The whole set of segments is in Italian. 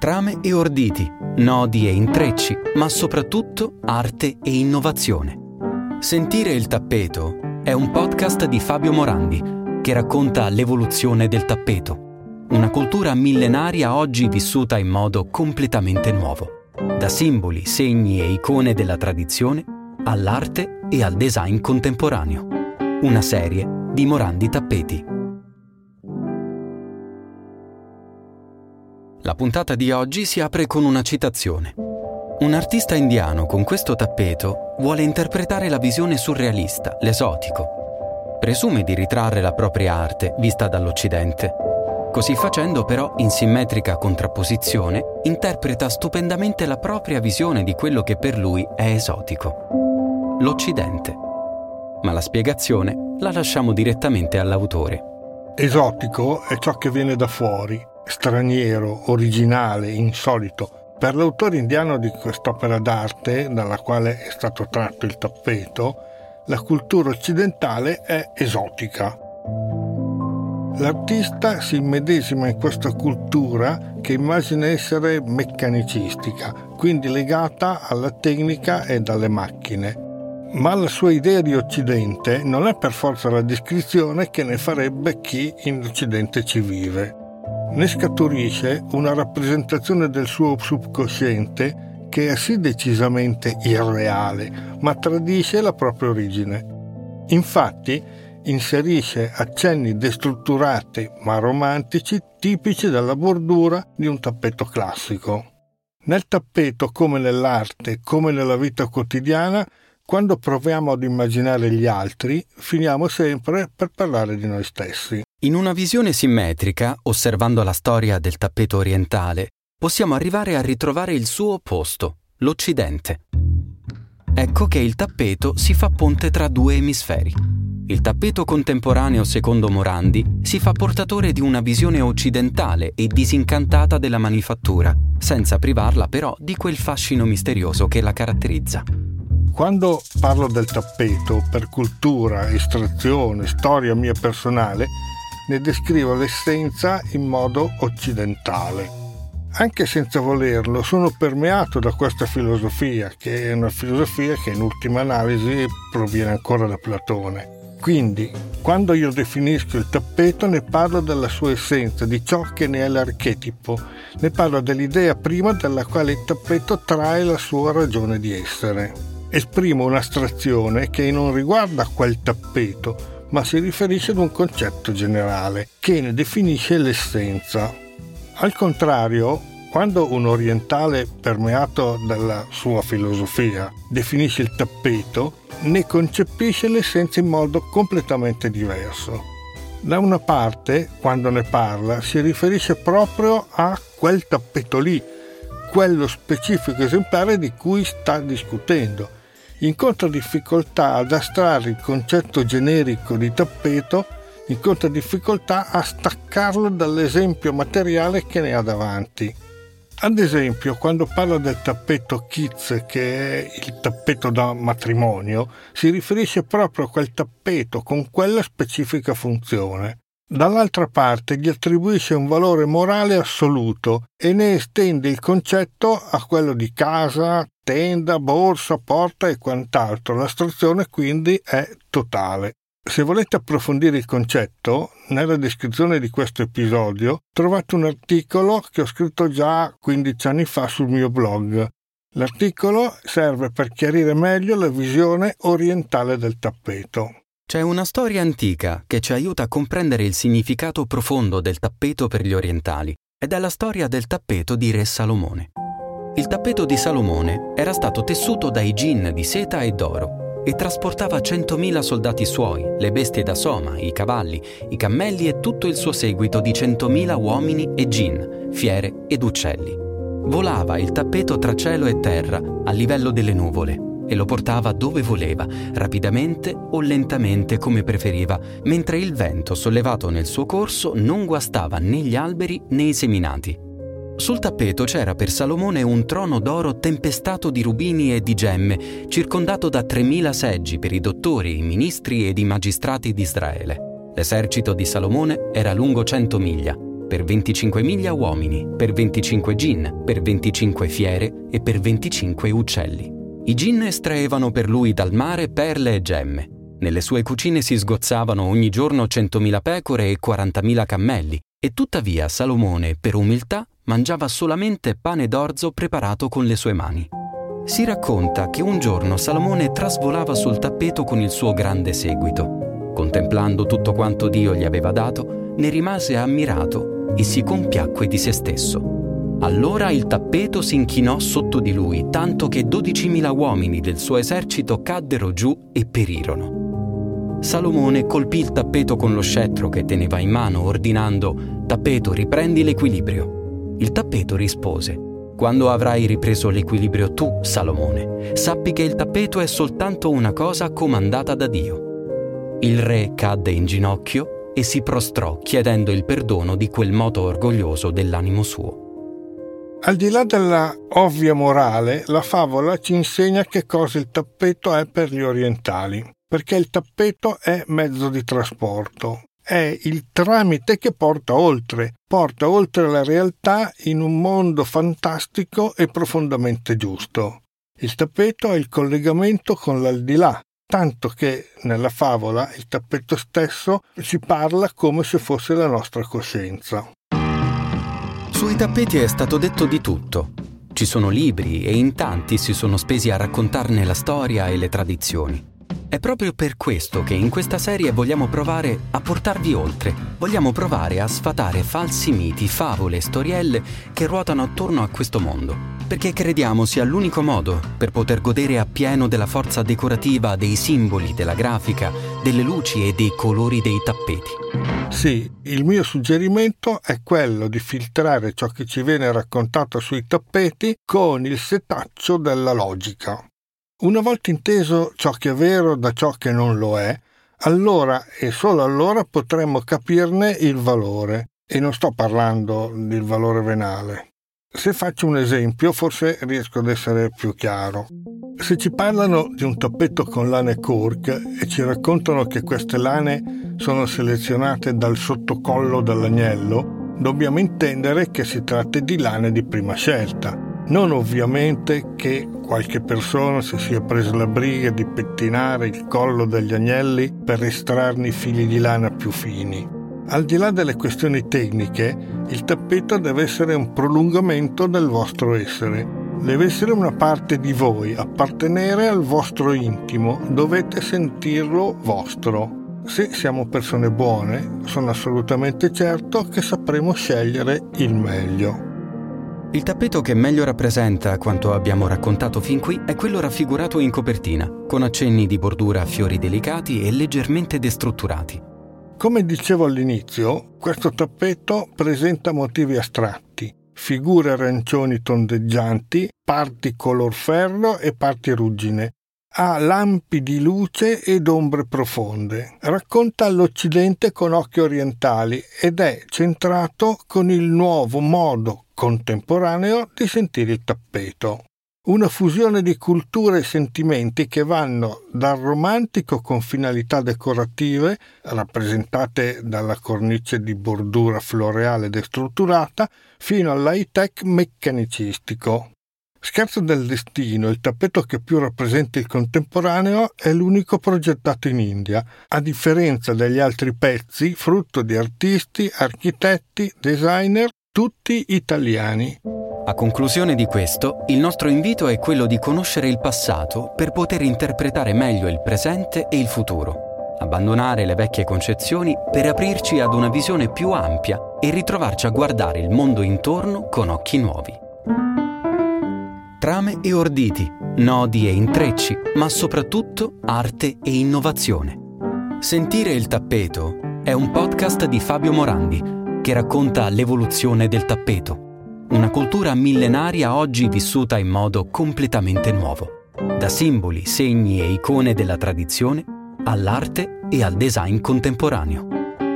Trame e orditi, nodi e intrecci, ma soprattutto arte e innovazione. Sentire il tappeto è un podcast di Fabio Morandi che racconta l'evoluzione del tappeto, una cultura millenaria oggi vissuta in modo completamente nuovo, da simboli, segni e icone della tradizione all'arte e al design contemporaneo. Una serie di Morandi Tappeti. La puntata di oggi si apre con una citazione. Un artista indiano con questo tappeto vuole interpretare la visione surrealista, l'esotico. Presume di ritrarre la propria arte vista dall'Occidente. Così facendo però, in simmetrica contrapposizione, interpreta stupendamente la propria visione di quello che per lui è esotico. L'Occidente. Ma la spiegazione la lasciamo direttamente all'autore. Esotico è ciò che viene da fuori, straniero, originale, insolito. Per l'autore indiano di quest'opera d'arte, dalla quale è stato tratto il tappeto, la cultura occidentale è esotica. L'artista si immedesima in questa cultura che immagina essere meccanicistica, quindi legata alla tecnica e alle macchine. Ma la sua idea di Occidente non è per forza la descrizione che ne farebbe chi in Occidente ci vive ne scaturisce una rappresentazione del suo subconsciente che è sì decisamente irreale, ma tradisce la propria origine. Infatti, inserisce accenni destrutturati ma romantici tipici della bordura di un tappeto classico. Nel tappeto, come nell'arte, come nella vita quotidiana, quando proviamo ad immaginare gli altri, finiamo sempre per parlare di noi stessi. In una visione simmetrica, osservando la storia del tappeto orientale, possiamo arrivare a ritrovare il suo opposto, l'Occidente. Ecco che il tappeto si fa ponte tra due emisferi. Il tappeto contemporaneo, secondo Morandi, si fa portatore di una visione occidentale e disincantata della manifattura, senza privarla però di quel fascino misterioso che la caratterizza. Quando parlo del tappeto, per cultura, estrazione, storia mia personale, ne descrivo l'essenza in modo occidentale. Anche senza volerlo, sono permeato da questa filosofia, che è una filosofia che in ultima analisi proviene ancora da Platone. Quindi, quando io definisco il tappeto, ne parlo della sua essenza, di ciò che ne è l'archetipo, ne parlo dell'idea prima dalla quale il tappeto trae la sua ragione di essere. Esprimo un'astrazione che non riguarda quel tappeto, ma si riferisce ad un concetto generale che ne definisce l'essenza. Al contrario, quando un orientale permeato dalla sua filosofia definisce il tappeto, ne concepisce l'essenza in modo completamente diverso. Da una parte, quando ne parla, si riferisce proprio a quel tappeto lì, quello specifico esemplare di cui sta discutendo, incontra difficoltà ad astrarre il concetto generico di tappeto, incontra difficoltà a staccarlo dall'esempio materiale che ne ha davanti. Ad esempio, quando parla del tappeto Kids, che è il tappeto da matrimonio, si riferisce proprio a quel tappeto con quella specifica funzione. Dall'altra parte gli attribuisce un valore morale assoluto e ne estende il concetto a quello di casa, tenda, borsa, porta e quant'altro. L'astrazione quindi è totale. Se volete approfondire il concetto, nella descrizione di questo episodio trovate un articolo che ho scritto già 15 anni fa sul mio blog. L'articolo serve per chiarire meglio la visione orientale del tappeto. C'è una storia antica che ci aiuta a comprendere il significato profondo del tappeto per gli orientali ed è la storia del tappeto di Re Salomone. Il tappeto di Salomone era stato tessuto dai gin di seta e d'oro e trasportava 100.000 soldati suoi, le bestie da soma, i cavalli, i cammelli e tutto il suo seguito di 100.000 uomini e gin, fiere ed uccelli. Volava il tappeto tra cielo e terra a livello delle nuvole e lo portava dove voleva, rapidamente o lentamente come preferiva, mentre il vento sollevato nel suo corso non guastava né gli alberi né i seminati. Sul tappeto c'era per Salomone un trono d'oro tempestato di rubini e di gemme, circondato da 3.000 seggi per i dottori, i ministri ed i magistrati di Israele. L'esercito di Salomone era lungo 100 miglia. per 25.000 uomini, per 25 gin, per 25 fiere e per 25 uccelli. I gin estraevano per lui dal mare perle e gemme. Nelle sue cucine si sgozzavano ogni giorno 100.000 pecore e 40.000 cammelli, e tuttavia Salomone, per umiltà, mangiava solamente pane d'orzo preparato con le sue mani. Si racconta che un giorno Salomone trasvolava sul tappeto con il suo grande seguito. Contemplando tutto quanto Dio gli aveva dato, ne rimase ammirato e si compiacque di se stesso. Allora il tappeto si inchinò sotto di lui, tanto che 12.000 uomini del suo esercito caddero giù e perirono. Salomone colpì il tappeto con lo scettro che teneva in mano, ordinando, Tappeto, riprendi l'equilibrio. Il tappeto rispose, Quando avrai ripreso l'equilibrio tu, Salomone, sappi che il tappeto è soltanto una cosa comandata da Dio. Il re cadde in ginocchio e si prostrò chiedendo il perdono di quel moto orgoglioso dell'animo suo. Al di là della ovvia morale, la favola ci insegna che cosa il tappeto è per gli orientali, perché il tappeto è mezzo di trasporto, è il tramite che porta oltre, porta oltre la realtà in un mondo fantastico e profondamente giusto. Il tappeto è il collegamento con l'aldilà, tanto che nella favola il tappeto stesso ci parla come se fosse la nostra coscienza. Sui tappeti è stato detto di tutto. Ci sono libri e in tanti si sono spesi a raccontarne la storia e le tradizioni. È proprio per questo che in questa serie vogliamo provare a portarvi oltre, vogliamo provare a sfatare falsi miti, favole e storielle che ruotano attorno a questo mondo, perché crediamo sia l'unico modo per poter godere appieno della forza decorativa dei simboli, della grafica, delle luci e dei colori dei tappeti. Sì, il mio suggerimento è quello di filtrare ciò che ci viene raccontato sui tappeti con il setaccio della logica. Una volta inteso ciò che è vero da ciò che non lo è, allora e solo allora potremmo capirne il valore. E non sto parlando del valore venale. Se faccio un esempio, forse riesco ad essere più chiaro. Se ci parlano di un tappeto con lane cork e ci raccontano che queste lane sono selezionate dal sottocollo dell'agnello, dobbiamo intendere che si tratta di lane di prima scelta non ovviamente che qualche persona si sia presa la briga di pettinare il collo degli agnelli per estrarne i fili di lana più fini. Al di là delle questioni tecniche, il tappeto deve essere un prolungamento del vostro essere. Deve essere una parte di voi, appartenere al vostro intimo, dovete sentirlo vostro. Se siamo persone buone, sono assolutamente certo che sapremo scegliere il meglio. Il tappeto che meglio rappresenta quanto abbiamo raccontato fin qui è quello raffigurato in copertina, con accenni di bordura a fiori delicati e leggermente destrutturati. Come dicevo all'inizio, questo tappeto presenta motivi astratti, figure arancioni tondeggianti, parti color ferro e parti ruggine. Ha lampi di luce ed ombre profonde. Racconta l'Occidente con occhi orientali ed è centrato con il nuovo modo contemporaneo di sentire il tappeto. Una fusione di culture e sentimenti che vanno dal romantico con finalità decorative, rappresentate dalla cornice di bordura floreale destrutturata, fino all'high-tech meccanicistico. Scherzo del destino, il tappeto che più rappresenta il contemporaneo è l'unico progettato in India, a differenza degli altri pezzi frutto di artisti, architetti, designer tutti italiani. A conclusione di questo, il nostro invito è quello di conoscere il passato per poter interpretare meglio il presente e il futuro, abbandonare le vecchie concezioni per aprirci ad una visione più ampia e ritrovarci a guardare il mondo intorno con occhi nuovi. Trame e orditi, nodi e intrecci, ma soprattutto arte e innovazione. Sentire il tappeto è un podcast di Fabio Morandi che racconta l'evoluzione del tappeto, una cultura millenaria oggi vissuta in modo completamente nuovo, da simboli, segni e icone della tradizione all'arte e al design contemporaneo.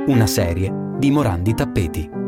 Una serie di Morandi Tappeti.